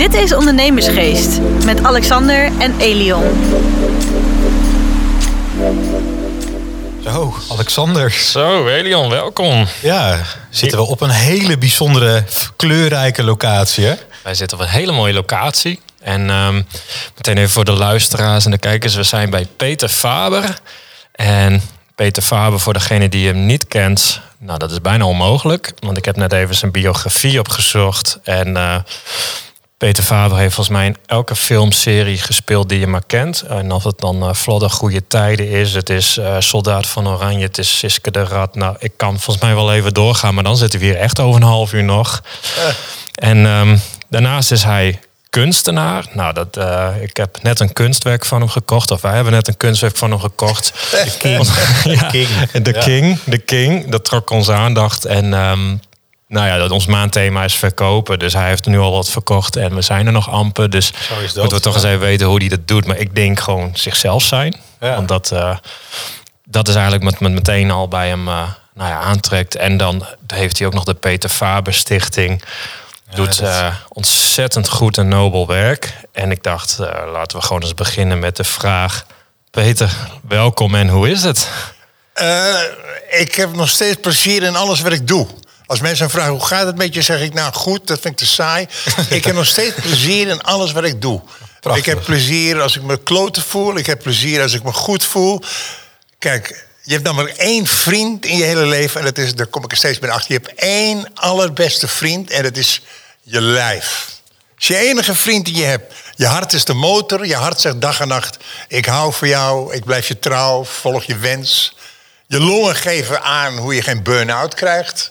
Dit is Ondernemersgeest met Alexander en Elion. Zo, Alexander. Zo, Elion, welkom. Ja, zitten we op een hele bijzondere, kleurrijke locatie. Hè? Wij zitten op een hele mooie locatie. En um, meteen even voor de luisteraars en de kijkers. We zijn bij Peter Faber. En Peter Faber, voor degene die hem niet kent... Nou, dat is bijna onmogelijk. Want ik heb net even zijn biografie opgezocht. En... Uh, Peter Faber heeft volgens mij in elke filmserie gespeeld die je maar kent. En of het dan uh, Vlodder Goede Tijden is, het is uh, Soldaat van Oranje, het is Siske de Rat. Nou, ik kan volgens mij wel even doorgaan, maar dan zitten we hier echt over een half uur nog. En um, daarnaast is hij kunstenaar. Nou, dat, uh, ik heb net een kunstwerk van hem gekocht. Of wij hebben net een kunstwerk van hem gekocht. De King. ja. De. King. De King. Dat trok onze aandacht. En um, nou ja, dat ons maandthema is verkopen. Dus hij heeft nu al wat verkocht en we zijn er nog amper. Dus moeten we toch eens even weten hoe hij dat doet. Maar ik denk gewoon zichzelf zijn. Ja. Want dat, uh, dat is eigenlijk met, met meteen al bij hem uh, nou ja, aantrekt. En dan heeft hij ook nog de Peter Faber Stichting. Ja, doet uh, ontzettend goed en nobel werk. En ik dacht, laten we gewoon eens beginnen met de vraag... Peter, welkom en hoe is het? ik heb nog steeds plezier in alles wat ik doe. Als mensen vragen hoe gaat het met je, zeg ik nou goed, dat vind ik te saai. ik heb nog steeds plezier in alles wat ik doe. Prachtig. Ik heb plezier als ik me kloten voel. Ik heb plezier als ik me goed voel. Kijk, je hebt dan maar één vriend in je hele leven. En dat is, daar kom ik er steeds meer achter. Je hebt één allerbeste vriend en dat is je lijf. Dat is je enige vriend die je hebt. Je hart is de motor. Je hart zegt dag en nacht: Ik hou van jou. Ik blijf je trouw. Volg je wens. Je longen geven aan hoe je geen burn-out krijgt.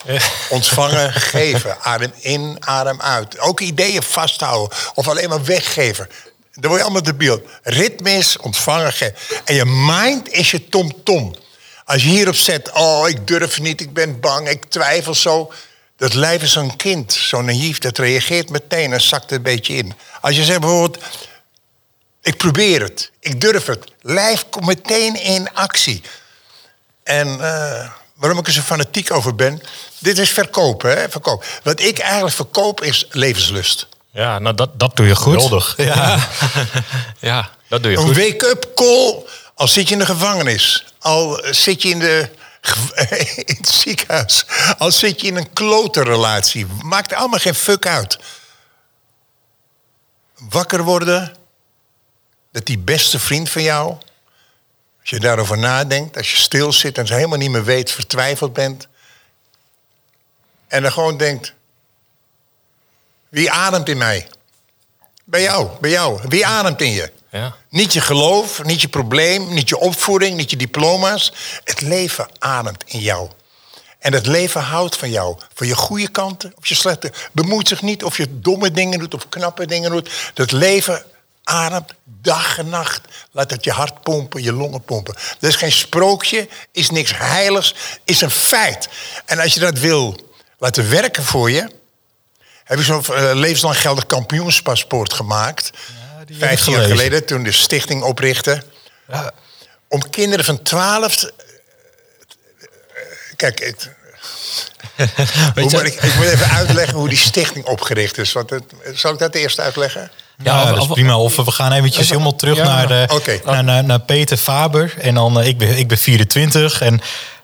Ontvangen, geven. Adem in, adem uit. Ook ideeën vasthouden. Of alleen maar weggeven. Dan word je allemaal debiel. Ritmisch, ontvangen, geven. En je mind is je tom-tom. Als je hierop zet, oh, ik durf niet, ik ben bang, ik twijfel zo. Dat lijf is zo'n kind, zo naïef, dat reageert meteen en zakt een beetje in. Als je zegt bijvoorbeeld, ik probeer het, ik durf het. Lijf komt meteen in actie. En uh, waarom ik er zo fanatiek over ben, dit is verkopen, hè? Verkoop. Wat ik eigenlijk verkoop is levenslust. Ja, nou dat, dat doe je goed. Noldig. Ja. ja, dat doe je een goed. Een wake-up call, al zit je in de gevangenis, al zit je in, de, in het ziekenhuis, al zit je in een klote relatie, maakt allemaal geen fuck uit. Wakker worden, dat die beste vriend van jou als je daarover nadenkt, als je stil zit en helemaal niet meer weet, vertwijfeld bent. En dan gewoon denkt, wie ademt in mij? Bij jou, bij jou. Wie ademt in je? Ja. Niet je geloof, niet je probleem, niet je opvoeding, niet je diploma's. Het leven ademt in jou. En het leven houdt van jou. Van je goede kanten of je slechte. Bemoeit zich niet of je domme dingen doet of knappe dingen doet. Het leven ademt dag en nacht. Laat het je hart pompen, je longen pompen. Dat is geen sprookje, is niks heiligs, is een feit. En als je dat wil laten werken voor je, heb ik zo'n uh, levenslang geldig kampioenspaspoort gemaakt. Ja, Vijftien jaar geleden, toen de stichting oprichtte. Ja. Om kinderen van twaalf... Kijk, het, hoe, ik, ik, moet even uitleggen hoe die stichting opgericht is. Want het, zal ik dat eerst uitleggen? Ja, ja dat is prima. Of we gaan eventjes helemaal terug ja, naar, de, okay. naar, naar, naar, Peter Faber. En dan, uh, ik, ben, ik ben 24 en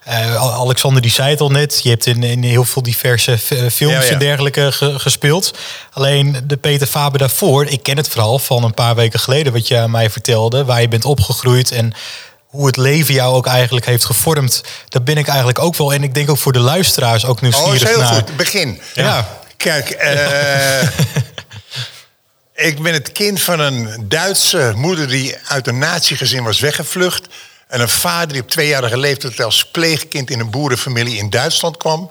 uh, Alexander die zei het al net. Je hebt in, in heel veel diverse films ja, en dergelijke ge, gespeeld. Alleen de Peter Faber daarvoor, ik ken het vooral van een paar weken geleden... wat je aan mij vertelde, waar je bent opgegroeid... en hoe het leven jou ook eigenlijk heeft gevormd. Dat ben ik eigenlijk ook wel. En ik denk ook voor de luisteraars ook nieuwsgierig naar. Oh, is heel naar. goed. Begin. Ja. Kijk, uh, ik ben het kind van een Duitse moeder die uit een natiegezin was weggevlucht. En een vader die op tweejarige leeftijd als pleegkind in een boerenfamilie in Duitsland kwam.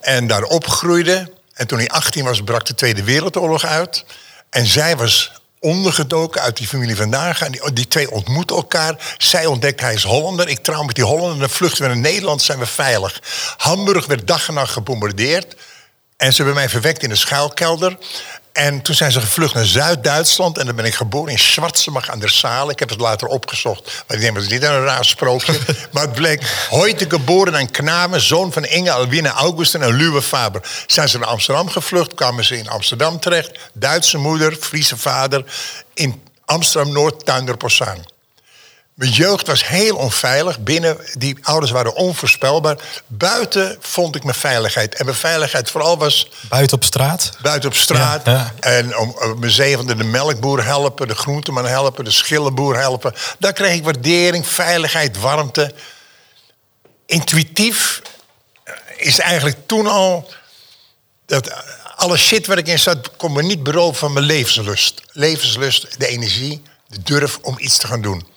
En daar opgroeide. En toen hij 18 was, brak de Tweede Wereldoorlog uit. En zij was ondergedoken uit die familie vandaan gaan. Die, die, twee ontmoeten elkaar. Zij ontdekt hij is Hollander. Ik trouw met die Hollander. Dan vluchten we naar Nederland, zijn we veilig. Hamburg werd dag en nacht gebombardeerd. En ze hebben mij verwekt in de schuilkelder. En toen zijn ze gevlucht naar Zuid-Duitsland. En dan ben ik geboren in Schwarzemach aan der Saal. Ik heb het later opgezocht. Maar ik denk, dat is niet een raar sprookje. maar het bleek, heute geboren en Knamen, zoon van Inge, Alwine, Augustin en Luwe Faber. Zijn ze naar Amsterdam gevlucht, kwamen ze in Amsterdam terecht. Duitse moeder, Friese vader. In Amsterdam-Noord, Tuinder-Possaan. Mijn jeugd was heel onveilig. Binnen, die ouders waren onvoorspelbaar. Buiten vond ik mijn veiligheid. En mijn veiligheid vooral was... Buiten op straat? Buiten op straat. En om, om mijn zevende de melkboer helpen, de groenteman helpen, de schillenboer helpen. Daar kreeg ik waardering, veiligheid, warmte. Intuïtief is eigenlijk toen al... Dat alle shit waar ik in zat, kon me niet beroven van mijn levenslust. Levenslust, de energie, de durf om iets te gaan doen.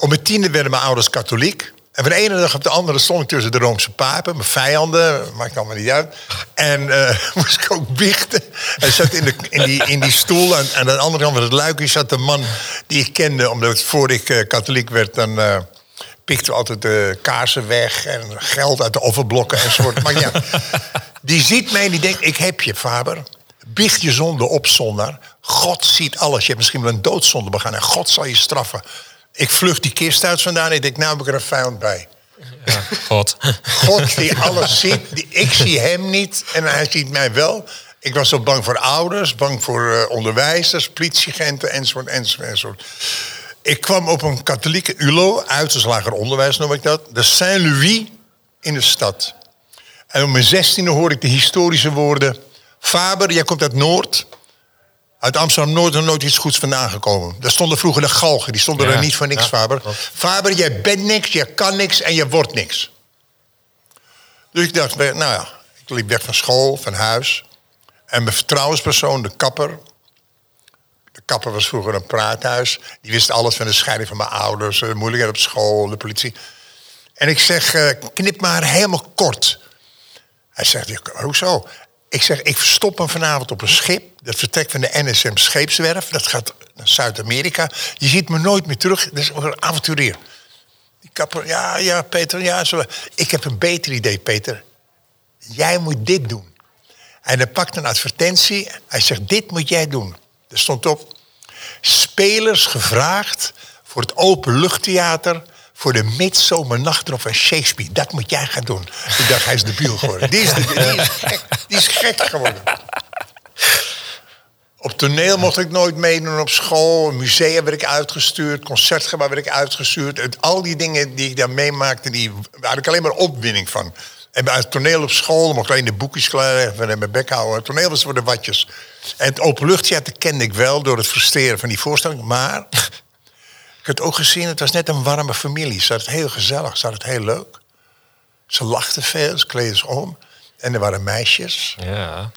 Om mijn tiende werden mijn ouders katholiek. En van de ene dag op de andere stond ik tussen de Roomse papen, mijn vijanden, maakt allemaal niet uit. En uh, moest ik ook biechten. En zat in, de, in, die, in die stoel. En, aan de andere kant van het luikje zat een man die ik kende, omdat voor ik uh, katholiek werd, dan uh, pikte we altijd de kaarsen weg en geld uit de offerblokken enzovoort. maar ja, die ziet mij en die denkt: ik heb je, Faber. Biecht je zonde op zondaar. God ziet alles. Je hebt misschien wel een doodzonde begaan en God zal je straffen. Ik vlucht die kist uit vandaan. Ik denk, nou heb ik er een vijand bij. Ja, God. God die alles ziet. Die, ik zie hem niet en hij ziet mij wel. Ik was zo bang voor ouders, bang voor uh, onderwijzers, politieagenten enzovoort, enzovoort, enzovoort. Ik kwam op een katholieke ULO, uiterst lager onderwijs noem ik dat, de Saint-Louis in de stad. En op mijn zestiende hoorde ik de historische woorden... Faber, jij komt uit Noord, uit Amsterdam-Noord nooit iets goeds vandaan gekomen. Daar stonden vroeger de galgen, die stonden er niet voor niks, Faber. Faber, jij bent niks, je kan niks en je wordt niks. Dus ik dacht, nou ja, ik liep weg van school, van huis. En mijn vertrouwenspersoon, de kapper... De kapper was vroeger een praathuis. Die wist alles van de scheiding van mijn ouders, de moeilijkheden op school, de politie. En ik zeg, uh, knip maar helemaal kort. Hij zegt, hoezo? Ik zeg, ik verstop hem vanavond op een schip. Dat vertrekt van de NSM Scheepswerf. Dat gaat naar Zuid-Amerika. Je ziet me nooit meer terug. Dat is een avonturier. Die kapper, ja, ja, Peter, ja. Zo. Ik heb een beter idee, Peter. Jij moet dit doen. En hij pakt een advertentie. Hij zegt, dit moet jij doen. Er stond op, spelers gevraagd voor het openluchttheater voor de midzomernachtdrop van Shakespeare. Dat moet jij gaan doen. Ik dacht, hij is debiel geworden. Die is, de, die is, gek, die is gek geworden. Op toneel mocht ik nooit meedoen op school. Musea werd ik uitgestuurd. Concertgebouw werd ik uitgestuurd. Al die dingen die ik daar meemaakte, die, daar had ik alleen maar opwinning van. En bij het toneel op school mocht ik alleen de boekjes klaar en mijn bek houden. Het toneel was voor de watjes. En het openluchttheater kende ik wel door het frustreren van die voorstelling. Maar ik had ook gezien, het was net een warme familie. Ze had het heel gezellig, ze had het heel leuk. Ze lachten veel, ze kleden zich om. En er waren meisjes. Ja.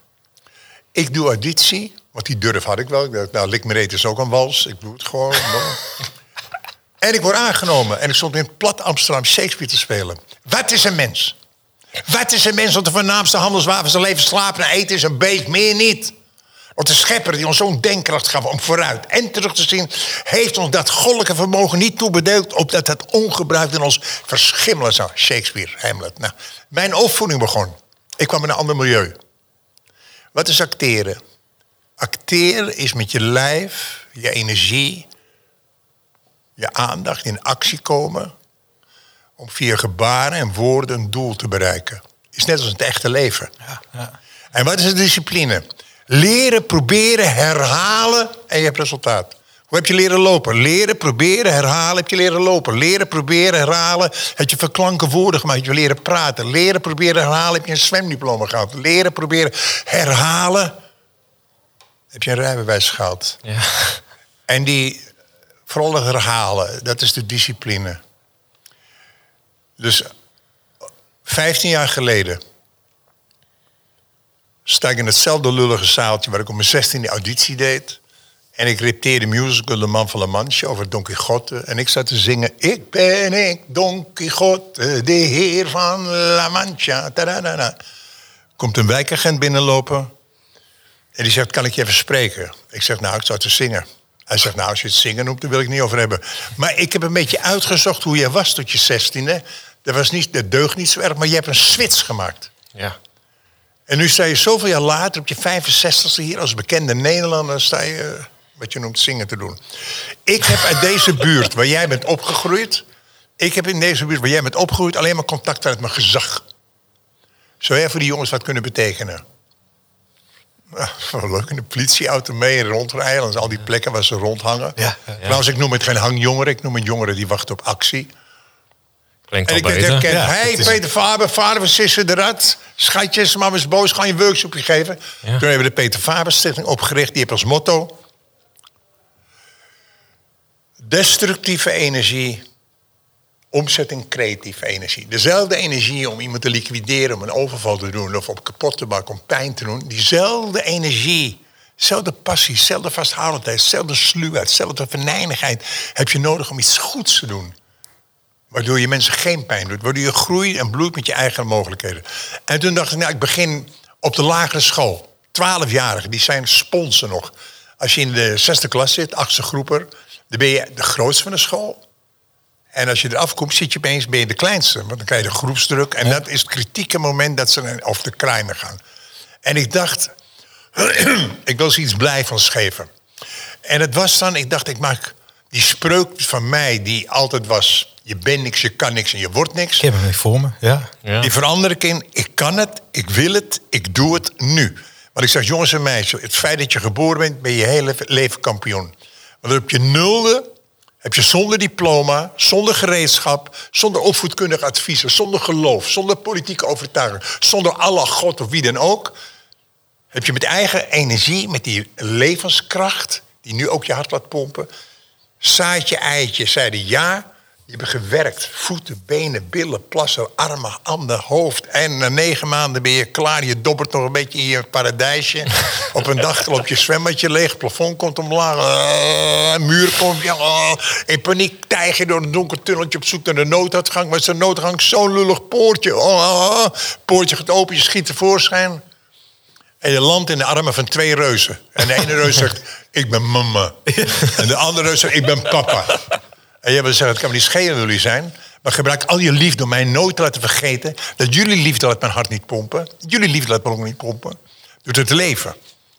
Ik doe auditie, want die durf had ik wel. Ik dacht, nou, lik me is ook een wals. Ik doe het gewoon. en ik word aangenomen. En ik stond in plat Amsterdam Shakespeare te spelen. Wat is een mens? Wat is een mens? Want de voornaamste handelswapen zijn leven slapen en eten is een beest, meer niet. Want de schepper die ons zo'n denkkracht gaf om vooruit en terug te zien, heeft ons dat goddelijke vermogen niet toebedeeld, opdat het ongebruikt in ons verschimmelen zou. Shakespeare, Hamlet. Nou, mijn opvoeding begon. Ik kwam in een ander milieu. Wat is acteren? Acteren is met je lijf, je energie, je aandacht in actie komen. Om via gebaren en woorden een doel te bereiken. Is net als het echte leven. Ja, ja. En wat is de discipline? Leren, proberen, herhalen en je hebt resultaat. Hoe heb je leren lopen? Leren, proberen, herhalen, heb je leren lopen. Leren, proberen, herhalen, heb je verklanken woorden gemaakt. Heb je leren praten. Leren, proberen, herhalen, heb je een zwemdiploma gehad. Leren, proberen, herhalen, heb je een rijbewijs gehad. Ja. En die, vooral het herhalen, dat is de discipline. Dus 15 jaar geleden sta ik in hetzelfde lullige zaaltje waar ik op mijn 16e auditie deed. En ik repeteerde musical De Man van La Mancha over Don Quixote. En ik zat te zingen, ik ben ik, Don Quixote, de heer van La Mancha. Komt een wijkagent binnenlopen. En die zegt, kan ik je even spreken? Ik zeg, nou, ik zou te zingen. Hij zegt, nou, als je het zingen noemt, daar wil ik niet over hebben. Maar ik heb een beetje uitgezocht hoe jij was tot je zestiende. Dat was niet, de deugd niet zo erg, maar je hebt een switch gemaakt. Ja. En nu sta je zoveel jaar later, op je 65ste hier als bekende Nederlander, sta je eh, wat je noemt zingen te doen. Ik heb uit deze buurt waar jij bent opgegroeid, ik heb in deze buurt waar jij bent opgegroeid alleen maar contact met mijn gezag. Zou jij voor die jongens wat kunnen betekenen? Nou, leuk, in de politieauto mee rondrijden. En al die plekken waar ze rondhangen. Ja, ja. Trouwens, ik noem het geen hangjongeren. Ik noem een jongere die wacht op actie. Klinkt en ik. Ja, hey, Peter Faber, vader van de Rad. Schatjes, mama is boos, ga je een workshopje geven. Toen hebben we de Peter Faber Stichting opgericht. Die heeft als motto... Destructieve energie omzet in creatieve energie. Dezelfde energie om iemand te liquideren, om een overval te doen of op kapot te maken, om pijn te doen. Diezelfde energie, dezelfde passie, dezelfde vasthoudendheid, dezelfde sluwheid, dezelfde venijnigheid heb je nodig om iets goeds te doen. Waardoor je mensen geen pijn doet. Waardoor je groeit en bloeit met je eigen mogelijkheden. En toen dacht ik, nou, ik begin op de lagere school. Twaalfjarigen, die zijn sponsen nog. Als je in de zesde klas zit, achtste groeper, dan ben je de grootste van de school. En als je eraf komt, zit je opeens, ben je de kleinste. Want dan krijg je de groepsdruk. En dat is het kritieke moment dat ze of de kruinen gaan. En ik dacht, ik wil ze iets blij van geven. En het was dan, ik dacht, ik maak die spreuk van mij die altijd was... je bent niks, je kan niks en je wordt niks. Ik heb hem voor me, ja. ja. Die verander ik in, ik kan het, ik wil het, ik doe het nu. Want ik zeg, jongens en meisjes, het feit dat je geboren bent... ben je je hele leven kampioen. Want op je nulde heb je zonder diploma, zonder gereedschap, zonder opvoedkundig adviezen, zonder geloof, zonder politieke overtuiging, zonder Allah, God of wie dan ook, heb je met eigen energie, met die levenskracht, die nu ook je hart laat pompen, zaadje, eitje, zeiden ja, je hebt gewerkt. Voeten, benen, billen, plassen, armen, handen, hoofd. En na negen maanden ben je klaar. Je dobbert nog een beetje in je paradijsje. Op een dag loopt je zwembadje leeg. Het plafond komt omlaag. Uh, muur komt. Uh, in paniek tijg je door een donker tunneltje op zoek naar de nooduitgang. Maar is de nooduitgang zo'n lullig poortje. Oh, poortje gaat open, je schiet tevoorschijn. En je landt in de armen van twee reuzen. En de ene reus zegt, ik ben mama. En de andere reus zegt, ik ben papa. En jij wil zeggen, het kan me niet schelen jullie zijn. Maar gebruik al je liefde om mij nooit te laten vergeten... dat jullie liefde laat mijn hart niet pompen. Jullie liefde laat mijn ook niet pompen. Doet het leven.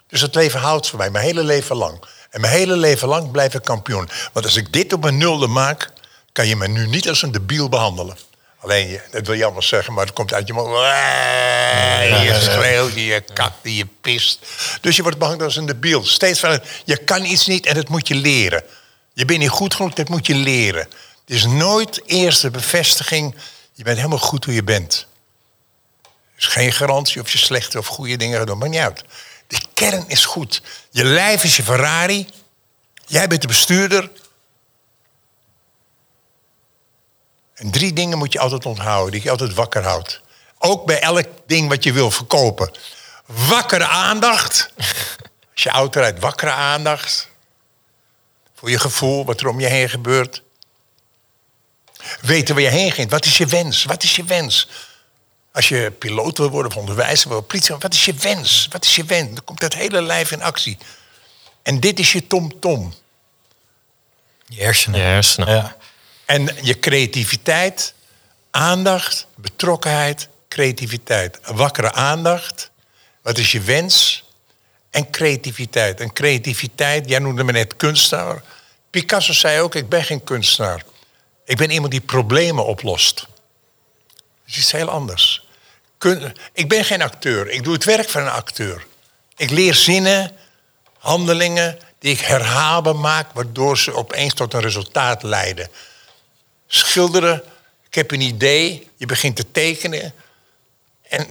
Dus het leven houdt voor mij, mijn hele leven lang. En mijn hele leven lang blijf ik kampioen. Want als ik dit op mijn nulde maak... kan je me nu niet als een debiel behandelen. Alleen, je, dat wil je allemaal zeggen, maar het komt uit je mond. Je schreeuwt, je kakt, je pist. Dus je wordt behandeld als een debiel. Steeds van, je kan iets niet en dat moet je leren. Je bent niet goed genoeg, dat moet je leren. Het is nooit eerst de bevestiging, je bent helemaal goed hoe je bent. Er is geen garantie of je slechte of goede dingen gaat doen, maar niet uit. De kern is goed. Je lijf is je Ferrari. Jij bent de bestuurder. En drie dingen moet je altijd onthouden, die je altijd wakker houdt. Ook bij elk ding wat je wil verkopen. Wakkere aandacht. Als je auto rijdt, wakkere aandacht. Voor je gevoel, wat er om je heen gebeurt. Weten waar je heen gaat. Wat is je wens? Wat is je wens? Als je piloot wil worden of onderwijzer wil, politie, wat is je wens? Wat is je wens? Dan komt dat hele lijf in actie. En dit is je tom-tom. Je hersenen. Je hersenen. Ja. En je creativiteit, aandacht, betrokkenheid, creativiteit. Wakkere aandacht. Wat is je wens? En creativiteit. En creativiteit, jij noemde me net kunstenaar. Picasso zei ook, ik ben geen kunstenaar. Ik ben iemand die problemen oplost. Dat is iets heel anders. Ik ben geen acteur. Ik doe het werk van een acteur. Ik leer zinnen, handelingen die ik herhaalbaar maak... waardoor ze opeens tot een resultaat leiden. Schilderen, ik heb een idee, je begint te tekenen... en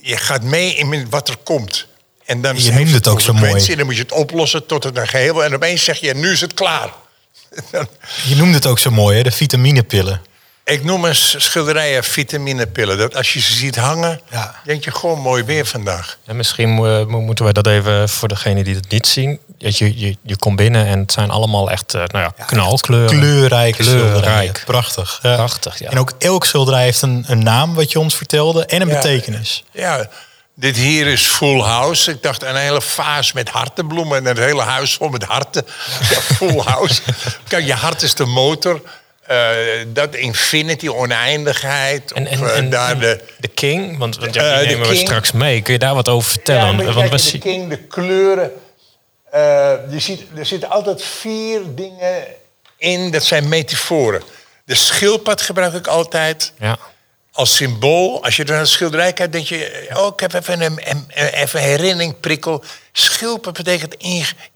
je gaat mee in wat er komt. En dan je noemt het ook zo mooi. En dan moet je het oplossen tot het een geheel. En opeens zeg je, nu is het klaar. je noemt het ook zo mooi, hè? de vitaminepillen. Ik noem een schilderijen vitaminepillen. Dat als je ze ziet hangen, ja. denk je gewoon mooi weer vandaag. En misschien moeten we dat even voor degene die het niet zien. Je, je, je komt binnen en het zijn allemaal echt uh, nou ja, knalkleuren. Kleurrijk, kleurrijk. Prachtig. Prachtig, ja. En ook elk schilderij heeft een, een naam, wat je ons vertelde, en een betekenis. Ja, dit hier is full house. Ik dacht een hele vaas met hartenbloemen en een hele huis vol met harten. Ja, full house. Kijk, je hart is de motor. dat infinity, oneindigheid. En, en, en daar de, de king, want, want ja, die nemen we straks mee. Kun je daar wat over vertellen? Ja, want de king, de kleuren. Je ziet, er zitten altijd vier dingen in, dat zijn metaforen. De schildpad gebruik ik altijd. Ja als symbool, als je naar een schilderij kijkt, denk je... oh, ik heb even een, even een herinnering, prikkel. Schilpad betekent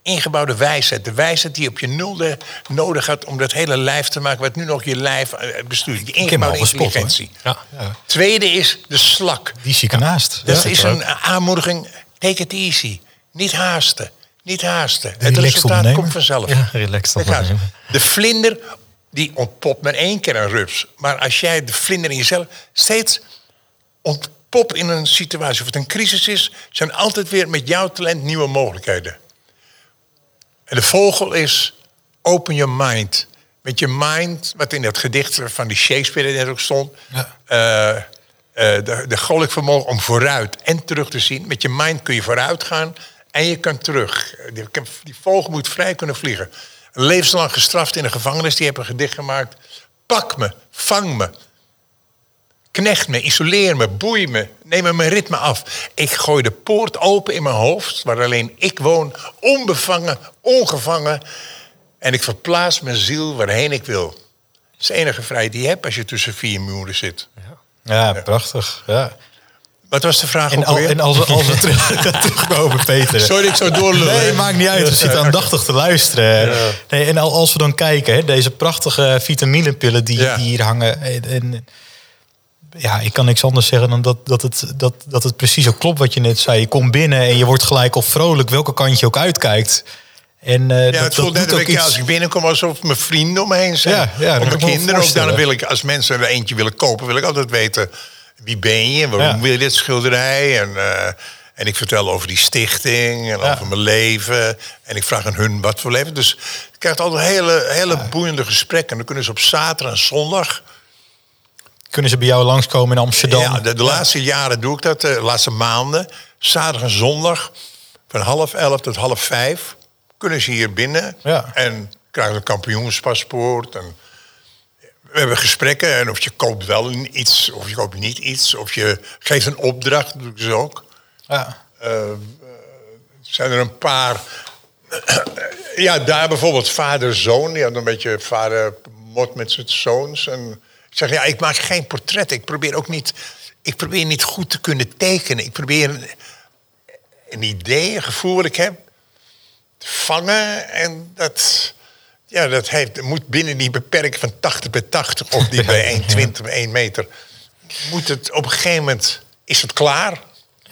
ingebouwde wijsheid. De wijsheid die op je nulde nodig hebt om dat hele lijf te maken... wat nu nog je lijf eh, bestuurt. Die ingebouwde intelligentie. ja. Ja. Tweede is de slak. Die zie ik ernaast. Dat is een aanmoediging. Take it easy. Niet haasten. Niet haasten. Het resultaat komt vanzelf. Ja, relaxed De vlinder die ontpopt met één keer een rups. Maar als jij de vlinder in jezelf steeds ontpopt in een situatie of het een crisis is, zijn altijd weer met jouw talent nieuwe mogelijkheden. En de vogel is open your mind. Met je mind, wat in dat gedicht van die Shakespeare net ook stond. Ja. Uh, de, de vermogen om vooruit en terug te zien. Met je mind kun je vooruit gaan en je kan terug. Die, vogel moet vrij kunnen vliegen levenslang gestraft in de gevangenis. Die hebben een gedicht gemaakt. Pak me, vang me. Knecht me, isoleer me, boei me, neem me mijn ritme af. Ik gooi de poort open in mijn hoofd, waar alleen ik woon, onbevangen, ongevangen. En ik verplaats mijn ziel waarheen ik wil. Dat is de enige vrijheid die je hebt als je tussen vier muren zit. Ja, ja prachtig. Ja. Wat was de vraag en, al, en als, we, als we terug, terugkomen, Peter. Sorry, ik zo doorlullen. Nee, maakt niet uit. We zitten aandachtig te luisteren. Ja. Nee, en als we dan kijken, hè, deze prachtige vitaminepillen die, die hier hangen. En, ja, ik kan niks anders zeggen dan dat, dat, het, dat, dat het precies ook klopt wat je net zei. Je komt binnen en je wordt gelijk al vrolijk, welke kant je ook uitkijkt. En, uh, ja, dat, het voelt net ook iets... als ik binnenkom alsof mijn vrienden om me heen zijn. Ja, ja, of mijn kinderen. Of dan wil ik, als mensen er eentje willen kopen, wil ik altijd weten wie ben je? Waarom wil je dit schilderij? En, uh, en ik vertel over die stichting en over mijn leven. En ik vraag aan hun wat voor leven. Dus ik krijg altijd hele, hele boeiende gesprekken. En dan kunnen ze op zaterdag en zondag... Kunnen ze bij jou langskomen in Amsterdam? Ja, de, laatste jaren doe ik dat. De laatste maanden. Zaterdag en zondag. Van half elf tot half vijf. Kunnen ze hier binnen. En krijgen een kampioenspaspoort. En we hebben gesprekken en of je koopt wel iets of je koopt niet iets. Of je geeft een opdracht, dat doe ik dus ook. Ja. Uh, zijn er een paar... ja, daar bijvoorbeeld vader-zoon. Die had een beetje vader mot met zijn zoons. En ik zeg, ja, ik maak geen portret. Ik probeer ook niet... Ik probeer niet goed te kunnen tekenen. Ik probeer een, een idee, een gevoel wat ik heb... te vangen en dat ja, dat heeft, moet binnen die beperking van 80 bij 80 of die bij 1,20 bij 1 meter. Moet het op een gegeven moment. Is het klaar?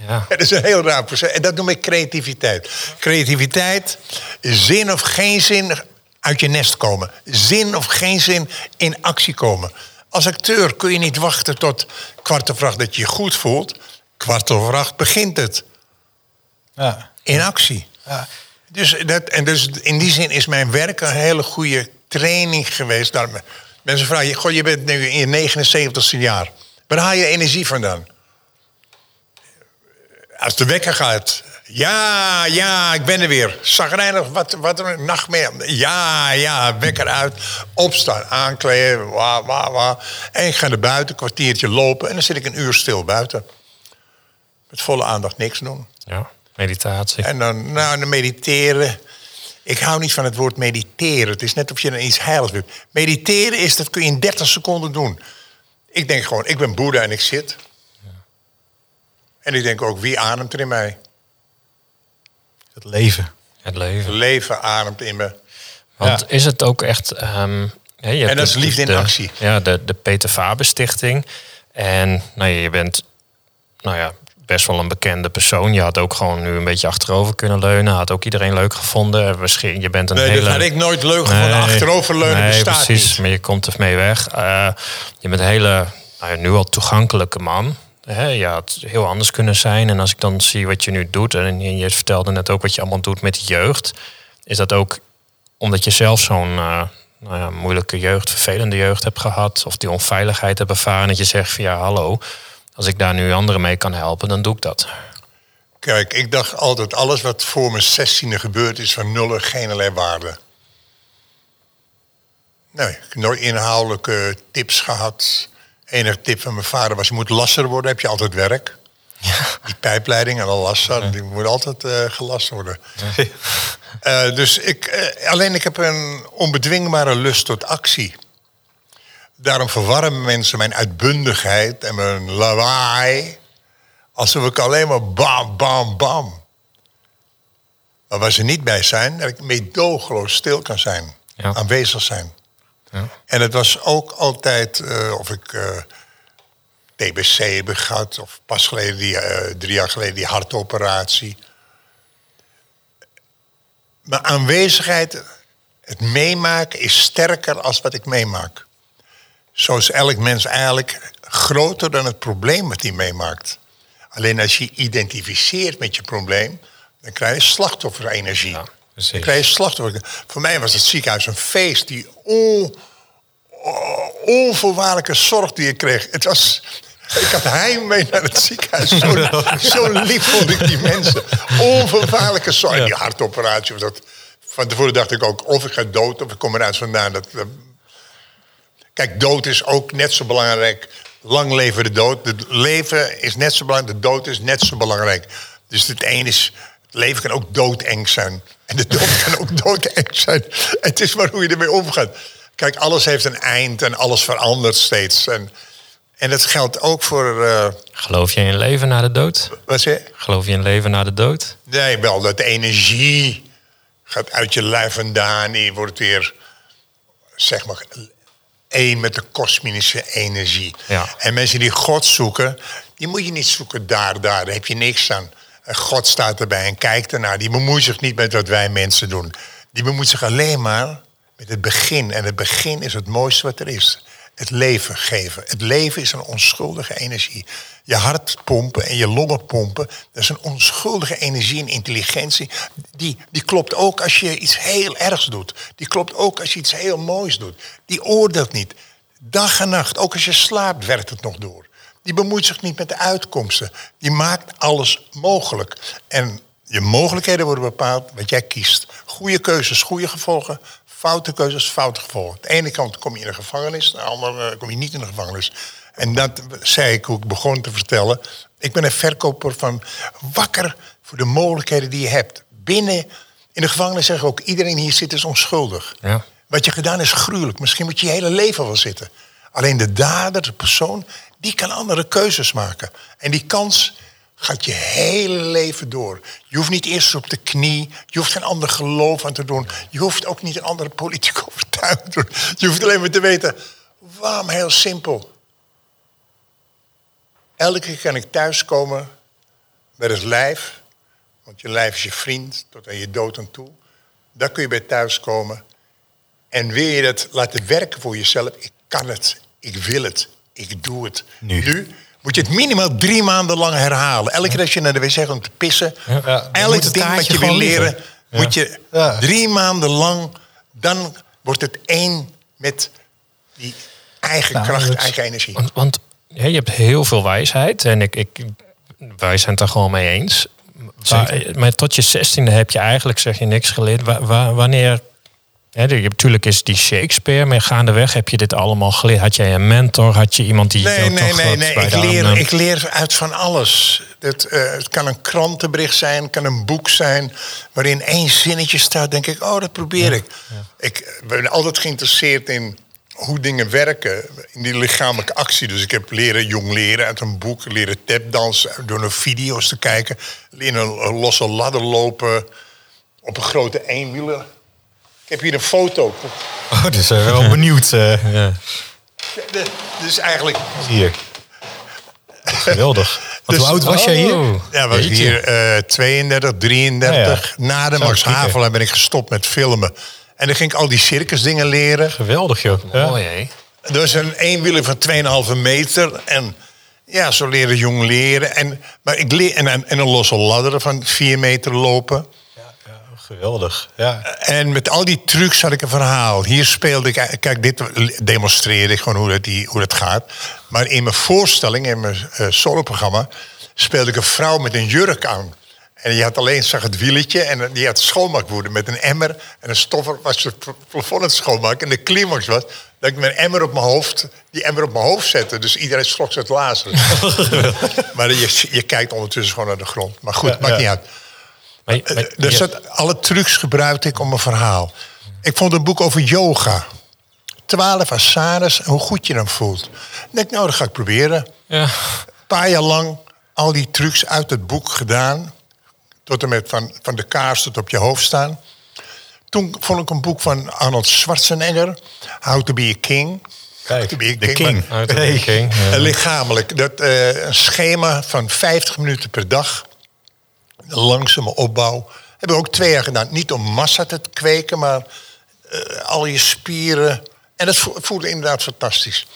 Ja. Dat is een heel raar proces. En dat noem ik creativiteit. Creativiteit, zin of geen zin uit je nest komen. Zin of geen zin in actie komen. Als acteur kun je niet wachten tot kwart over acht dat je je goed voelt. Kwart over acht begint het. Ja. In actie. Ja. Dus, dat, en dus in die zin is mijn werk een hele goede training geweest. Daar, mensen vragen, goh, je bent nu in je 79ste jaar. Waar haal je energie vandaan? Als de wekker gaat. Ja, ja, ik ben er weer. Zagrijnig, wat, wat een nachtmerrie. Ja, ja, wekker uit. Opstaan, aankleden, wa, wa, wa. En ik ga naar buiten, een kwartiertje lopen. En dan zit ik een uur stil buiten. Met volle aandacht niks doen. Ja. Meditatie. En dan, nou, dan mediteren. Ik hou niet van het woord mediteren. Het is net of je dan iets heils wilt. Mediteren is, dat kun je in 30 seconden doen. Ik denk gewoon, ik ben Boeddha en ik zit. Ja. En ik denk ook, wie ademt er in mij? Het leven. Het leven. Het leven ademt in me. Want is het ook echt... Um, je en dat is liefde in actie. Ja, de, de Peter Faber Stichting. En nou, je bent nou ja, best wel een bekende persoon. Je had ook gewoon nu een beetje achterover kunnen leunen. Had ook iedereen leuk gevonden. Misschien, je bent een nee, hele... dat had ik nooit leuk gevonden. Nee, achterover leunen nee, bestaat precies, niet. maar je komt er mee weg. Uh, je bent een hele, nou nu al toegankelijke man. He, je had heel anders kunnen zijn. En als ik dan zie wat je nu doet... en je vertelde net ook wat je allemaal doet met de jeugd... is dat ook omdat je zelf zo'n... Uh, nou ja, moeilijke jeugd, vervelende jeugd hebt gehad... of die onveiligheid hebt ervaren... dat je zegt van ja, hallo als ik daar nu anderen mee kan helpen, dan doe ik dat. Kijk, ik dacht altijd, alles wat voor mijn zestiende gebeurd is van nul geen allerlei waarde. Nee, ik heb nooit inhoudelijke tips gehad. Enige tip van mijn vader was, je moet lasser worden, heb je altijd werk. Ja. Die pijpleiding en de lasser, die moet altijd uh, gelast worden. Ja. Uh, dus ik, uh, alleen ik heb een onbedwingbare lust tot actie. Daarom verwarren mensen mijn uitbundigheid en mijn lawaai. Alsof ik alleen maar bam, bam, bam. Maar waar ze niet bij zijn, dat ik meedogenloos stil kan zijn. Ja. Aanwezig zijn. Ja. En het was ook altijd, uh, of ik uh, TBC heb gehad, of pas geleden, die, uh, drie jaar geleden, die hartoperatie. Mijn aanwezigheid, het meemaken, is sterker als wat ik meemaak. Zo is elk mens eigenlijk groter dan het probleem wat hij meemaakt. Alleen als je identificeert met je probleem, dan krijg je slachtofferenergie. Ja, dan krijg je slachtoffer. Voor mij was het ziekenhuis een feest. Die on, onvoorwaardelijke zorg die ik kreeg. Het was, ik had heimwee naar het ziekenhuis. Zo, zo lief vond ik die mensen. Onvoorwaardelijke zorg. Ja. Die hartoperatie. Dat, van tevoren dacht ik ook, of ik ga dood of ik kom eruit vandaan. Dat, kijk, dood is ook net zo belangrijk. Lang leven de dood. Het leven is net zo belangrijk. De dood is net zo belangrijk. Dus het een is het leven kan ook doodeng zijn. En de dood kan ook doodeng zijn. Het is maar hoe je ermee omgaat. Kijk, alles heeft een eind en alles verandert steeds. En, en dat geldt ook voor. Uh... Geloof je in leven na de dood? Wat zeg je? Geloof je in leven na de dood? Nee, wel dat de energie gaat uit je lijf vandaan. Je wordt weer, zeg maar, één met de kosmische energie. Ja. En mensen die God zoeken, die moet je niet zoeken daar, daar. Daar heb je niks aan. God staat erbij en kijkt ernaar. Die bemoeit zich niet met wat wij mensen doen. Die bemoeit zich alleen maar met het begin. En het begin is het mooiste wat er is. Het leven geven. Het leven is een onschuldige energie. Je hart pompen en je longen pompen, dat is een onschuldige energie en intelligentie. Die, die klopt ook als je iets heel ergs doet. Die klopt ook als je iets heel moois doet. Die oordeelt niet. Dag en nacht, ook als je slaapt, werkt het nog door. Die bemoeit zich niet met de uitkomsten. Die maakt alles mogelijk. En je mogelijkheden worden bepaald wat jij kiest. Goede keuzes, goede gevolgen. Foute keuzes, foute gevolgen. Aan de ene kant kom je in de gevangenis, aan de andere kant kom je niet in de gevangenis. En dat zei ik hoe ik begon te vertellen. Ik ben een verkoper van wakker voor de mogelijkheden die je hebt. Binnen, in de gevangenis zeggen ook, iedereen hier zit is onschuldig. Ja. Wat je gedaan is gruwelijk. Misschien moet je je hele leven wel zitten. Alleen de dader, de persoon, die kan andere keuzes maken. En die kans gaat je hele leven door. Je hoeft niet eerst op de knie. Je hoeft geen ander geloof aan te doen. Je hoeft ook niet een andere politieke overtuiging te doen. Je hoeft alleen maar te weten, waarom heel simpel. Elke keer kan ik thuiskomen bij het lijf. Want je lijf is je vriend tot aan je dood aan toe. Daar kun je bij thuiskomen. En wil je dat laten werken voor jezelf? Ik kan het. Ik wil het. Ik doe het. Nu. Moet je het minimaal drie maanden lang herhalen. Elke keer als je naar de wc gaat om te pissen. Elk ding wat je wil leren, moet je drie maanden lang... dan wordt het één met die eigen nou, kracht, eigen energie. Want, want ja, je hebt heel veel wijsheid. En ik, ik, wij zijn het er gewoon mee eens. Maar, tot je zestiende heb je eigenlijk, zeg je, niks geleerd. wanneer hebt, natuurlijk is die Shakespeare, maar gaandeweg heb je dit allemaal geleerd. Had jij een mentor? Had je iemand die nee, nee, nee, nee. Ik leer, ik leer uit van alles. Het, uh, het kan een krantenbericht zijn, het kan een boek zijn waarin één zinnetje staat. Denk ik, oh, dat probeer ik. Ik ben altijd geïnteresseerd in hoe dingen werken in die lichamelijke actie. Dus ik heb leren jong leren uit een boek, leren tapdansen door naar video's te kijken, leren een losse ladder lopen op een grote eenwieler. Ik heb hier een foto. Oh, dus zijn wel benieuwd. Uh. Ja. Dus eigenlijk. Hier. Geweldig. Dus, hoe oud was jij hier? Oh. Ja, was hier uh, 32, 33. Na de Max Havelaar ben ik gestopt met filmen. En dan ging ik al die circusdingen leren. Geweldig, joh. Mooi, hè? Er was een eenwieler van 2,5 meter. En ja, zo leren jong leren. En, maar ik leer, en, en een losse ladder van 4 meter lopen. Geweldig. Ja. En met al die trucs had ik een verhaal. Hier speelde ik... Kijk, dit demonstreerde ik gewoon hoe dat, die, hoe dat gaat. Maar in mijn voorstelling, in mijn uh, soloprogramma... speelde ik een vrouw met een jurk aan. En je had alleen, zag het wieletje en die had schoonmaakwoede met een emmer en een stoffer was het plafond het schoonmaken. En de climax was dat ik mijn emmer op mijn hoofd, die emmer op mijn hoofd zette. Dus iedereen schrok het lazen. maar je, je kijkt ondertussen gewoon naar de grond. Maar goed, maakt niet uit. Maar, maar, dus alle trucs gebruikte ik om een verhaal. Ik vond een boek over yoga. Twaalf asanas, hoe goed je dan voelt. Ik denk, nou, dat ga ik proberen. Ja. Een paar jaar lang al die trucs uit het boek gedaan. Tot en met van, van de kaars tot op je hoofd staan. Toen vond ik een boek van Arnold Schwarzenegger. How to be a king. Kijk, to be a king. king. King. Lichamelijk. Dat, uh, een schema van 50 minuten per dag. Langzame opbouw. Hebben we ook twee jaar gedaan. Niet om massa te kweken, maar uh, al je spieren. En dat voelde inderdaad fantastisch.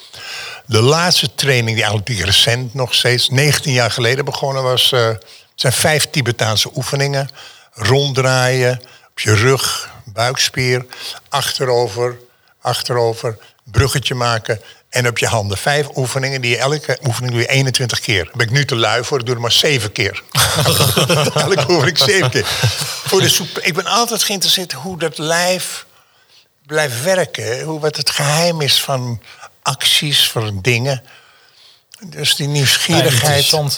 De laatste training, die eigenlijk recent nog steeds, 19 jaar geleden begonnen was, uh, zijn vijf Tibetaanse oefeningen. Ronddraaien, op je rug, buikspier, achterover, achterover, bruggetje maken en op je handen. Vijf oefeningen die je elke oefening doe je 21 keer. Daar ben ik nu te lui voor, ik doe er maar zeven keer. elke oefening zeven keer. Voor de soep. Ik ben altijd geïnteresseerd hoe dat lijf blijft werken. Hoe, wat het geheim is van acties, van dingen. Dus die nieuwsgierigheid. Ja, interessant.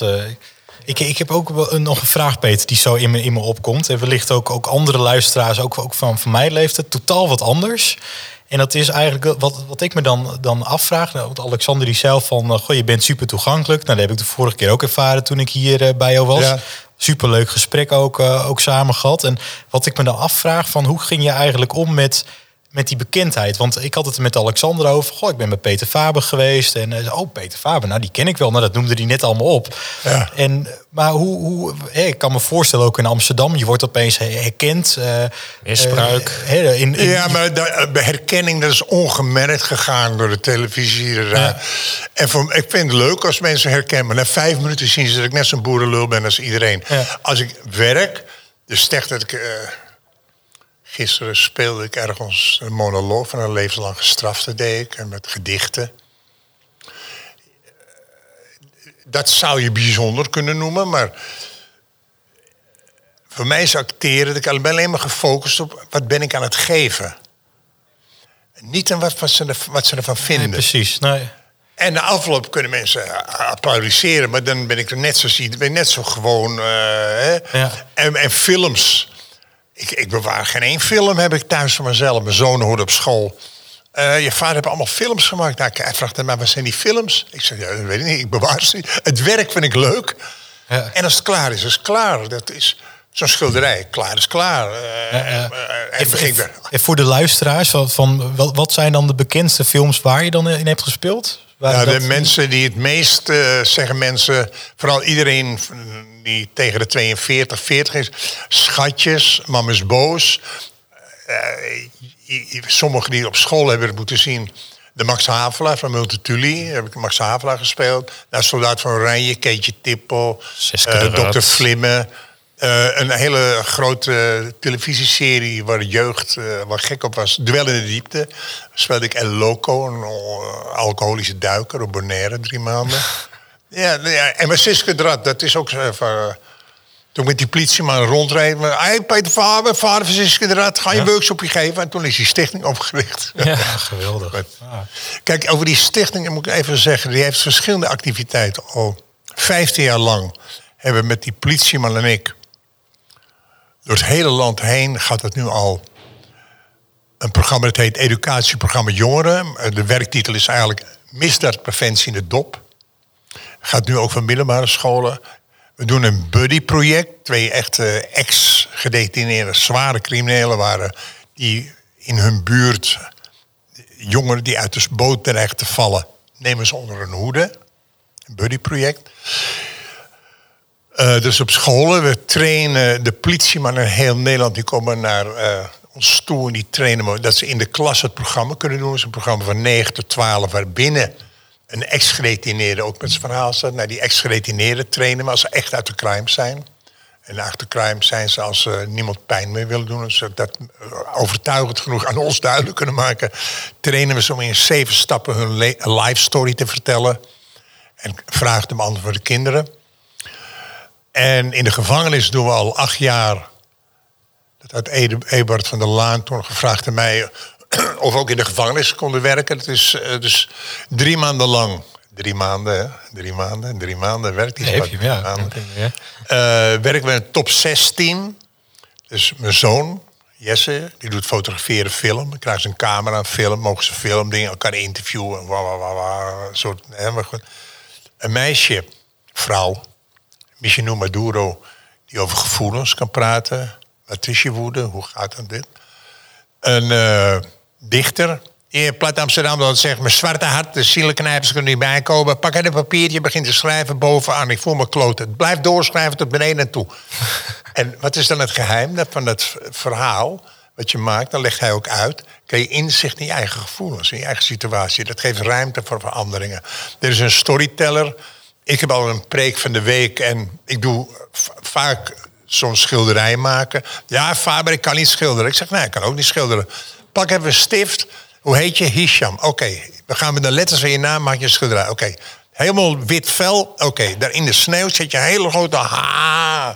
Ik, ik heb ook nog een vraag, Peter, die zo in me, in me opkomt. En wellicht ook, ook andere luisteraars, ook, ook van, van mijn leeftijd, totaal wat anders. En dat is eigenlijk wat, wat ik me dan, dan afvraag. Nou, want Alexander die zelf van, uh, goh, je bent super toegankelijk. Nou, dat heb ik de vorige keer ook ervaren toen ik hier uh, bij jou was. Ja. Superleuk gesprek ook, uh, ook samen gehad. En wat ik me dan afvraag, van hoe ging je eigenlijk om met met die bekendheid. Want ik had het met Alexander over. Goh, ik ben met Peter Faber geweest. En uh, oh, Peter Faber, nou die ken ik wel. Nou, dat noemde hij net allemaal op. Ja. En, maar hoe, hoe ik kan me voorstellen, ook in Amsterdam, je wordt opeens herkend. Uh, Misbruik. Uh, in, in, ja, maar de, herkenning dat is ongemerkt gegaan door de televisie. Ja. En voor, ik vind het leuk als mensen herkennen. Maar na vijf minuten zien ze dat ik net zo'n boerenlul ben als iedereen. Als ik werk, dus zeg dat ik Gisteren speelde ik ergens een monoloog van een levenslang gestrafte, deed ik, en met gedichten. Dat zou je bijzonder kunnen noemen, maar voor mij is acteren, ik ben alleen maar gefocust op wat ben ik aan het geven. Niet aan wat, wat, ze, wat ze ervan vinden. Nee, precies. Nee. En na afloop kunnen mensen applaudisseren, maar dan ben ik er net zo, ben ik net zo gewoon. Uh, ja. en, en films ik, ik bewaar geen één film, heb ik thuis van mezelf. Mijn zoon hoort op school. Uh, je vader heeft allemaal films gemaakt. Nou, hij vraagt mij, wat zijn die films? Ik zeg, ja, dat weet ik niet, ik bewaar ze niet. Het werk vind ik leuk. Ja. En als het klaar is, is het klaar. Dat is zo'n schilderij. Klaar is klaar. Uh, ja, ja. Uh, en, voor de luisteraars, van, wat zijn dan de bekendste films waar je dan in hebt gespeeld? Ja, de mensen die het meest zeggen mensen, vooral iedereen die tegen de 42, 40 is. Schatjes, mam is boos. Uh, sommigen die op school hebben het moeten zien. De Max Havelaar van Multituli. Heb ik Max Havelaar gespeeld. Nou, Soldaat van Oranje, Keetje Tippel. Uh, Dr. Flimme. Uh, een hele grote televisieserie waar de jeugd uh, waar gek op was. Duel in de diepte. Speelde ik El Loco, een alcoholische duiker op Bonaire, drie maanden. Ja, ja en met dat is ook even... Uh, toen met die politieman. Hé, hey, Peter Faber, vader van Siske Drat, ga je ja. workshopje geven? En toen is die stichting opgericht. Ja, geweldig. Maar, kijk, over die stichting moet ik even zeggen... die heeft verschillende activiteiten. Al 15 jaar lang hebben met die politieman en ik... door het hele land heen gaat het nu al... een programma dat heet Educatieprogramma Jongeren. De werktitel is eigenlijk Misdaadpreventie in de Dop... Gaat nu ook van middelbare scholen. We doen een buddy-project. Twee echte ex-gedetineerde zware criminelen waren... die in hun buurt jongeren die uit de boot terecht te vallen... nemen ze onder hun hoede. Een buddy-project. Uh, dus op scholen, we trainen de politiemannen in heel Nederland... die komen naar uh, ons toe en die trainen... dat ze in de klas het programma kunnen doen. Het is een programma van 9 tot 12 waarbinnen een ex-geretineerde ook met zijn verhaal. Nou, die ex-geretineerden trainen we als ze echt uit de crime zijn. En uit de crime zijn ze als ze niemand pijn meer willen doen. Ze dat overtuigend genoeg aan ons duidelijk kunnen maken. Trainen we ze om in zeven stappen hun life story te vertellen. En vragen hem antwoord voor de kinderen. En in de gevangenis doen we al acht jaar. Dat had Ebert van der Laan toen gevraagd aan mij of ook in de gevangenis konden werken. Het is dus drie maanden lang. Drie maanden, drie maanden, drie maanden werkt hij. Nee, ja. Uh, werken we in een top 16. Dus mijn zoon, Jesse, die doet fotograferen, film. Dan krijgen ze een camera, film, mogen ze film, dingen, elkaar interviewen. Wa, wa, wa, wa, soort, hè, maar goed. Een meisje, vrouw, Michinou Maduro, die over gevoelens kan praten. Wat is je woede? Hoe gaat het dit? Een uh, dichter, in plat Amsterdam, dat zegt mijn zwarte hart, de zielenknijpers kunnen niet bijkomen. Pak een papiertje, begint te schrijven bovenaan. Ik voel me kloten. Blijf doorschrijven tot beneden en toe. en wat is dan het geheim van dat verhaal wat je maakt? Dan legt hij ook uit. Kan je inzicht in je eigen gevoelens, in je eigen situatie. Dat geeft ruimte voor veranderingen. Er is een storyteller. Ik heb al een preek van de week en ik doe vaak zo'n schilderij maken. Ja, Faber, ik kan niet schilderen. Ik zeg, nee, ik kan ook niet schilderen. Pak even een stift hoe heet je? Hisham. Oké, we gaan met de letters van je naam een schilderij. Oké, helemaal wit vel. Oké, daar in de sneeuw zet je een hele grote H.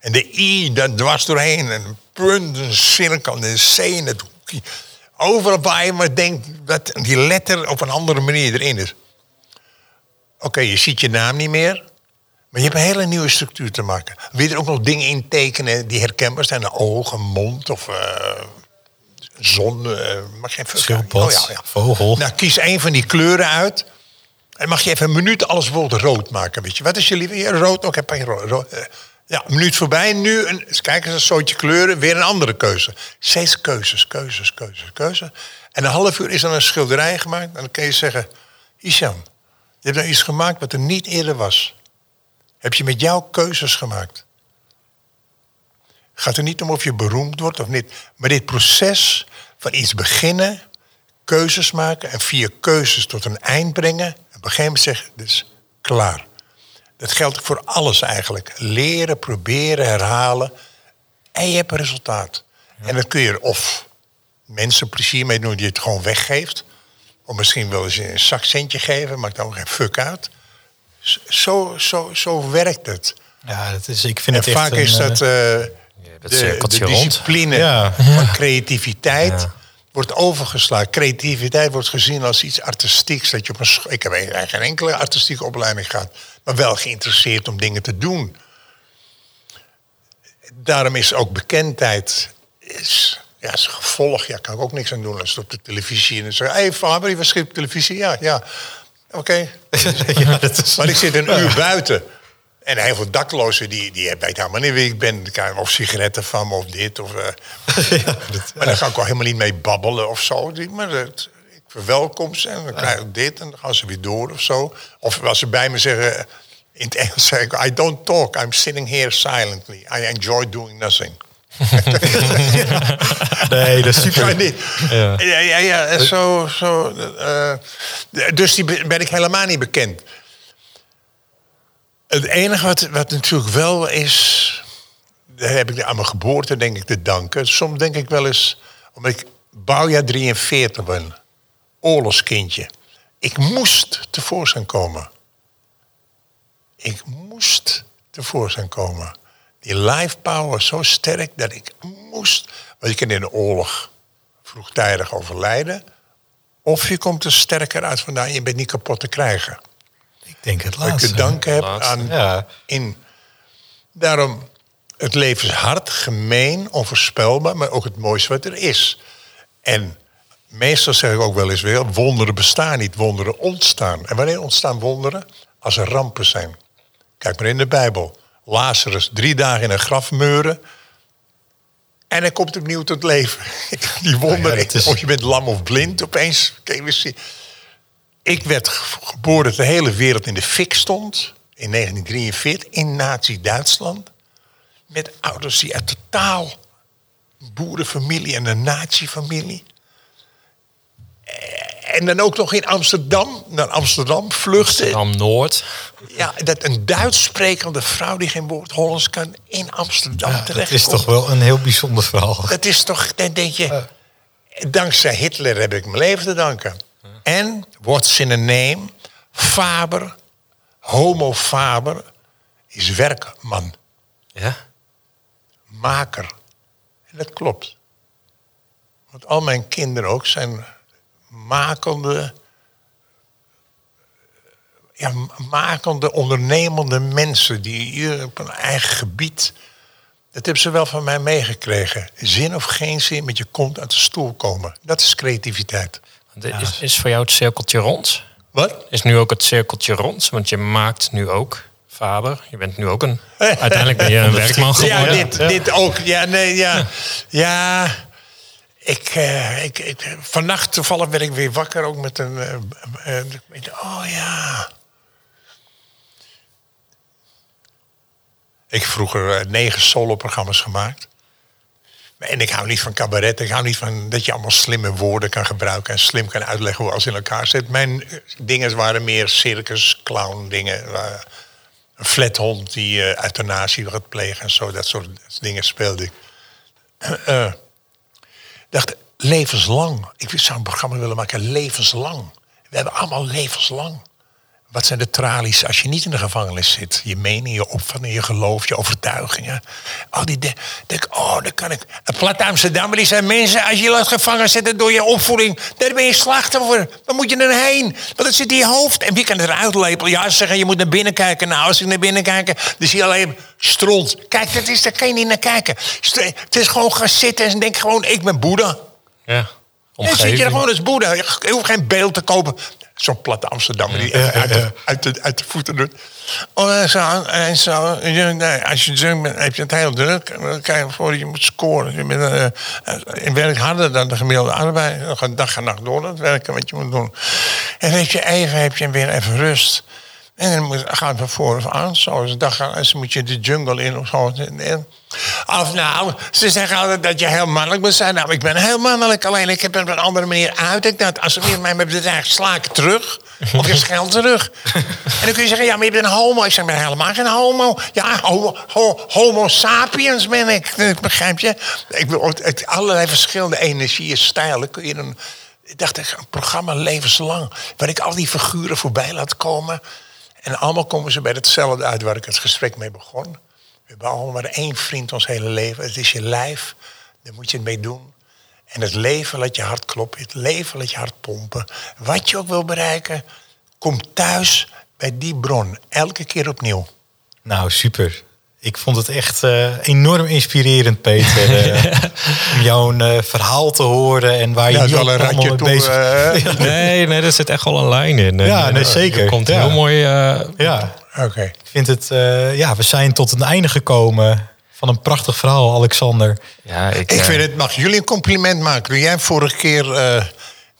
En de I, daar dwars doorheen. En een punt, een cirkel, een C in het hoekje. Overal waar je maar denkt dat die letter op een andere manier erin is. Oké, je ziet je naam niet meer. Maar je hebt een hele nieuwe structuur te maken. Wil je er ook nog dingen in tekenen die herkenbaar zijn? Een ogen, mond of uh, zon, uh, mag je even... Schildpad, oh, ja, ja. vogel. Nou, kies één van die kleuren uit. En mag je even een minuut alles bijvoorbeeld rood maken, weet je. Wat is je liever? rood, oké, okay, rood. rood. Uh, ja, een minuut voorbij. Nu, een, kijk eens, een soortje kleuren. Weer een andere keuze. Steeds keuzes, keuzes, keuzes, keuzes. En een half uur is dan een schilderij gemaakt. En dan kun je zeggen... Isham, je hebt nou iets gemaakt wat er niet eerder was. Heb je met jouw keuzes gemaakt gaat er niet om of je beroemd wordt of niet. Maar dit proces van iets beginnen, keuzes maken en via keuzes tot een eind brengen. En op een gegeven moment zeggen, is klaar. Dat geldt voor alles eigenlijk. Leren, proberen, herhalen. En je hebt een resultaat. En dan kun je of mensen plezier mee doen die het gewoon weggeeft. Of misschien wel eens een zakcentje geven, maakt dan geen fuck uit. Zo, zo, zo werkt het. Ja, dat is, ik vind en het vaak echt is dat... Uh, de, de discipline ja. van creativiteit wordt overgeslagen. Creativiteit wordt gezien als iets artistieks. Dat je op een ik heb eigenlijk geen enkele artistieke opleiding gehad, maar wel geïnteresseerd om dingen te doen. Daarom is ook bekendheid is, ja, is gevolg. Ja, kan ik ook niks aan doen als het op de televisie en zeg: hé hey, Faber, was op televisie? Ja, ja. Oké. ja, maar ik zit een uur buiten. En heel veel daklozen, die, die weten helemaal niet wie ik ben. Of sigaretten van me, of dit. Of, uh... ja, dat, maar daar ga ik wel helemaal niet mee babbelen of zo. Maar dat, ik verwelkom ze en dan krijg ik dit en dan gaan ze weer door of zo. Of als ze bij me zeggen, in het Engels zeg ik... I don't talk, I'm sitting here silently. I enjoy doing nothing. nee, dat is super. niet. Ja, ja, ja, ja zo... zo uh, dus die ben ik helemaal niet bekend. Het enige wat, natuurlijk wel is, daar heb ik aan mijn geboorte denk ik te danken. Soms denk ik wel eens, omdat ik bouwjaar 43 ben, oorlogskindje. Ik moest tevoorschijn komen. Ik moest tevoorschijn komen. Die life power zo sterk dat ik moest. Want je kan in de oorlog vroegtijdig overlijden. Of je komt er sterker uit vandaan, je bent niet kapot te krijgen. Ik denk het laatste. Dat ik te danken heb aan... Ja. In, daarom, het leven is hard, gemeen, onvoorspelbaar... maar ook het mooiste wat er is. En meestal zeg ik ook wel eens weer... wonderen bestaan niet, wonderen ontstaan. En wanneer ontstaan wonderen? Als er rampen zijn. Kijk maar in de Bijbel. Lazarus drie dagen in een graf meuren... En hij komt opnieuw tot leven. Die wonderen. Ja, is... Of je bent lam of blind opeens. Kijk, we zien. Ik werd geboren dat de hele wereld in de fik stond. In 1943 in Nazi-Duitsland. Met ouders die uit totaal boerenfamilie en een nazi-familie. En dan ook nog in Amsterdam, naar Amsterdam vluchten. Amsterdam-Noord. Ja, dat een Duits sprekende vrouw die geen woord Hollands kan in Amsterdam ja, terecht. Dat is toch wel een heel bijzonder verhaal. Dat is toch, dan denk je, dankzij Hitler heb ik mijn leven te danken. En, a name? Faber, homo faber, is werkman. Ja? Maker. En dat klopt. Want al mijn kinderen ook zijn makende, ja, makende, ondernemende mensen die hier op een eigen gebied. Dat hebben ze wel van mij meegekregen. Zin of geen zin, met je kont uit de stoel komen. Dat is creativiteit. Is, is voor jou het cirkeltje rond? Wat? Is nu ook het cirkeltje rond? Want je maakt nu ook Faber. Je bent nu ook een. Uiteindelijk ben je een werkman geworden. Ja, dit, dit ook. Ja, nee, ja. Ja. Ik, uh, ik, ik, vannacht toevallig werd ik weer wakker ook met een. Uh, uh, oh ja. Ik heb vroeger negen solo-programma's gemaakt. En ik hou niet van cabaret. Ik hou niet van dat je allemaal slimme woorden kan gebruiken en slim kan uitleggen hoe alles in elkaar zit. Mijn dingen waren meer circus, clown dingen. Een flathond die uh, euthanasie gaat plegen en zo. Dat soort dingen speelde ik. Uh, dacht, levenslang. Ik zou een programma willen maken, levenslang. We hebben allemaal levenslang. Wat zijn de tralies als je niet in de gevangenis zit? Je mening, je opvatting, je geloof, je overtuigingen. Al die dingen. Denk, oh, dan kan ik. Een plat Amsterdam, die zijn mensen. Als je laat gevangen zitten door je opvoeding. daar ben je slachtoffer. Dan moet je erheen. Want dat zit in je hoofd. En wie kan het eruit lepelen? Ja, ze zeggen je moet naar binnen kijken. Nou, als ik naar binnen kijk, dan zie je alleen stront. Kijk, dat is, daar kan je niet naar kijken. Het is gewoon gaan zitten en denk gewoon, ik ben Boeddha. Ja. En zit je er gewoon als Boeddha. Je hoeft geen beeld te kopen. Zo'n platte Amsterdammer die uit, de, uit, de, uit de voeten doet. Oh, en zo, en zo. Als je druk bent, heb je het heel druk. Dan kan je voor je moet scoren. Je bent uh, in werk harder dan de gemiddelde arbeid. Dan gaat dag en nacht door dat werken wat je moet doen. En weet je, even heb je weer even rust. En dan moet, gaat het voor of aan. Zo, dag, dan moet je de jungle in of zo. Of nou, ze zeggen altijd dat je heel mannelijk moet zijn. Nou, ik ben heel mannelijk, alleen ik heb het op een andere manier uit. Ik dat als ze weer mij bedrijf sla ik terug. Of je scheldt terug. en dan kun je zeggen, ja, maar je bent een homo. Ik zeg, ik ben helemaal geen homo. Ja, homo, sapiens ben ik. Begrijp je? Ik wil allerlei verschillende energieën, stijlen kun je dan... Ik dacht, een programma levenslang. Waar ik al die figuren voorbij laat komen. En allemaal komen ze bij hetzelfde uit waar ik het gesprek mee begon. We hebben allemaal maar één vriend ons hele leven. Het is je lijf. Daar moet je het mee doen. En het leven laat je hart kloppen. Het leven laat je hart pompen. Wat je ook wil bereiken, kom thuis bij die bron. Elke keer opnieuw. Nou, super. Ik vond het echt uh, enorm inspirerend, Peter. uh, om jouw uh, verhaal te horen en waar je ja, al een ratje mee bezig Nee, nee, er zit echt wel een lijn in. Ja, nee, zeker. Er komt ja. heel mooi... ja, oké. Okay. Ik vind het... ja, we zijn tot een einde gekomen van een prachtig verhaal, Alexander. Ja, ik, ik vind het... Mag jullie een compliment maken? Toen jij vorige keer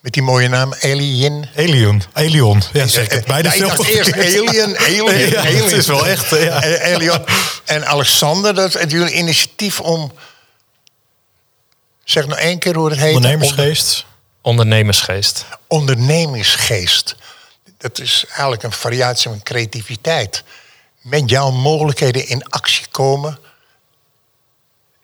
met die mooie naam, Alien. Alien. Alien. Ja, zeker. Bijna ja, veel. eerst Alien, Alien, ja, Alien. Het is wel echt, ja. Alien. En Alexander, dat is jullie initiatief om... Zeg nou één keer hoe het heet. Ondernemersgeest. Ondernemersgeest. Ondernemingsgeest. Dat is eigenlijk een variatie van creativiteit. Met jouw mogelijkheden in actie komen.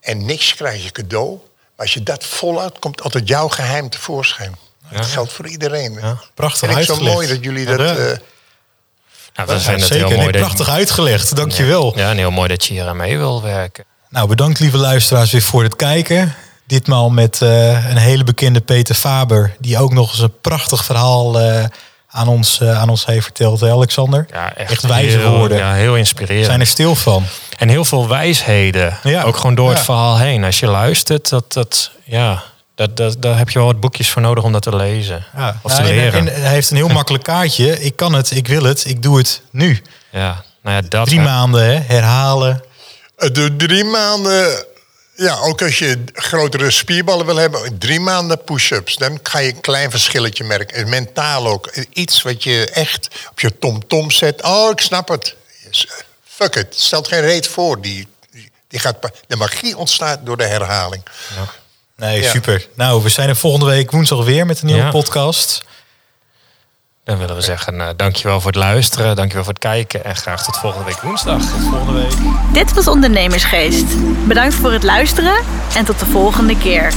En niks krijg je cadeau. Maar als je dat volhoudt, komt altijd jouw geheim tevoorschijn. Dat geldt voor iedereen. Ja, prachtig en het zo mooi dat jullie dat... Uh, nou, we vinden het heel mooi. Nee, prachtig uitgelegd, dankjewel. Ja, en heel mooi dat je hier aan mee wil werken. Nou, bedankt lieve luisteraars weer voor het kijken. Ditmaal met uh, een hele bekende Peter Faber, die ook nog eens een prachtig verhaal uh, aan, ons, uh, aan ons heeft verteld, hè, Alexander. Ja, echt, echt wijze heel, woorden. Ja, heel inspirerend. zijn er stil van. En heel veel wijsheden, Ja. ook gewoon door het Ja. verhaal heen. Als je luistert, dat, dat, ja, dat, dat, daar heb je wel wat boekjes voor nodig om dat te lezen. Ja. Of te Nou, en- leren. en hij heeft een heel makkelijk kaartje. Ik kan het, ik wil het, ik doe het nu. ja, nou ja, dat... Drie maanden, hè, herhalen. De drie maanden, ja, ook als je grotere spierballen wil hebben, drie maanden push-ups. Dan ga je een klein verschilletje merken. En mentaal ook. Iets wat je echt op je tom-tom zet. Oh, ik snap het. Fuck it. Stelt geen reet voor. Die, die, gaat, de magie ontstaat door de herhaling. Nee, Ja. super. Nou, we zijn er volgende week woensdag weer met een nieuwe Ja. podcast. Dan willen we zeggen, eh, dankjewel voor het luisteren, dankjewel voor het kijken en graag tot volgende week woensdag. Volgende week. Dit was Ondernemersgeest. Bedankt voor het luisteren en tot de volgende keer.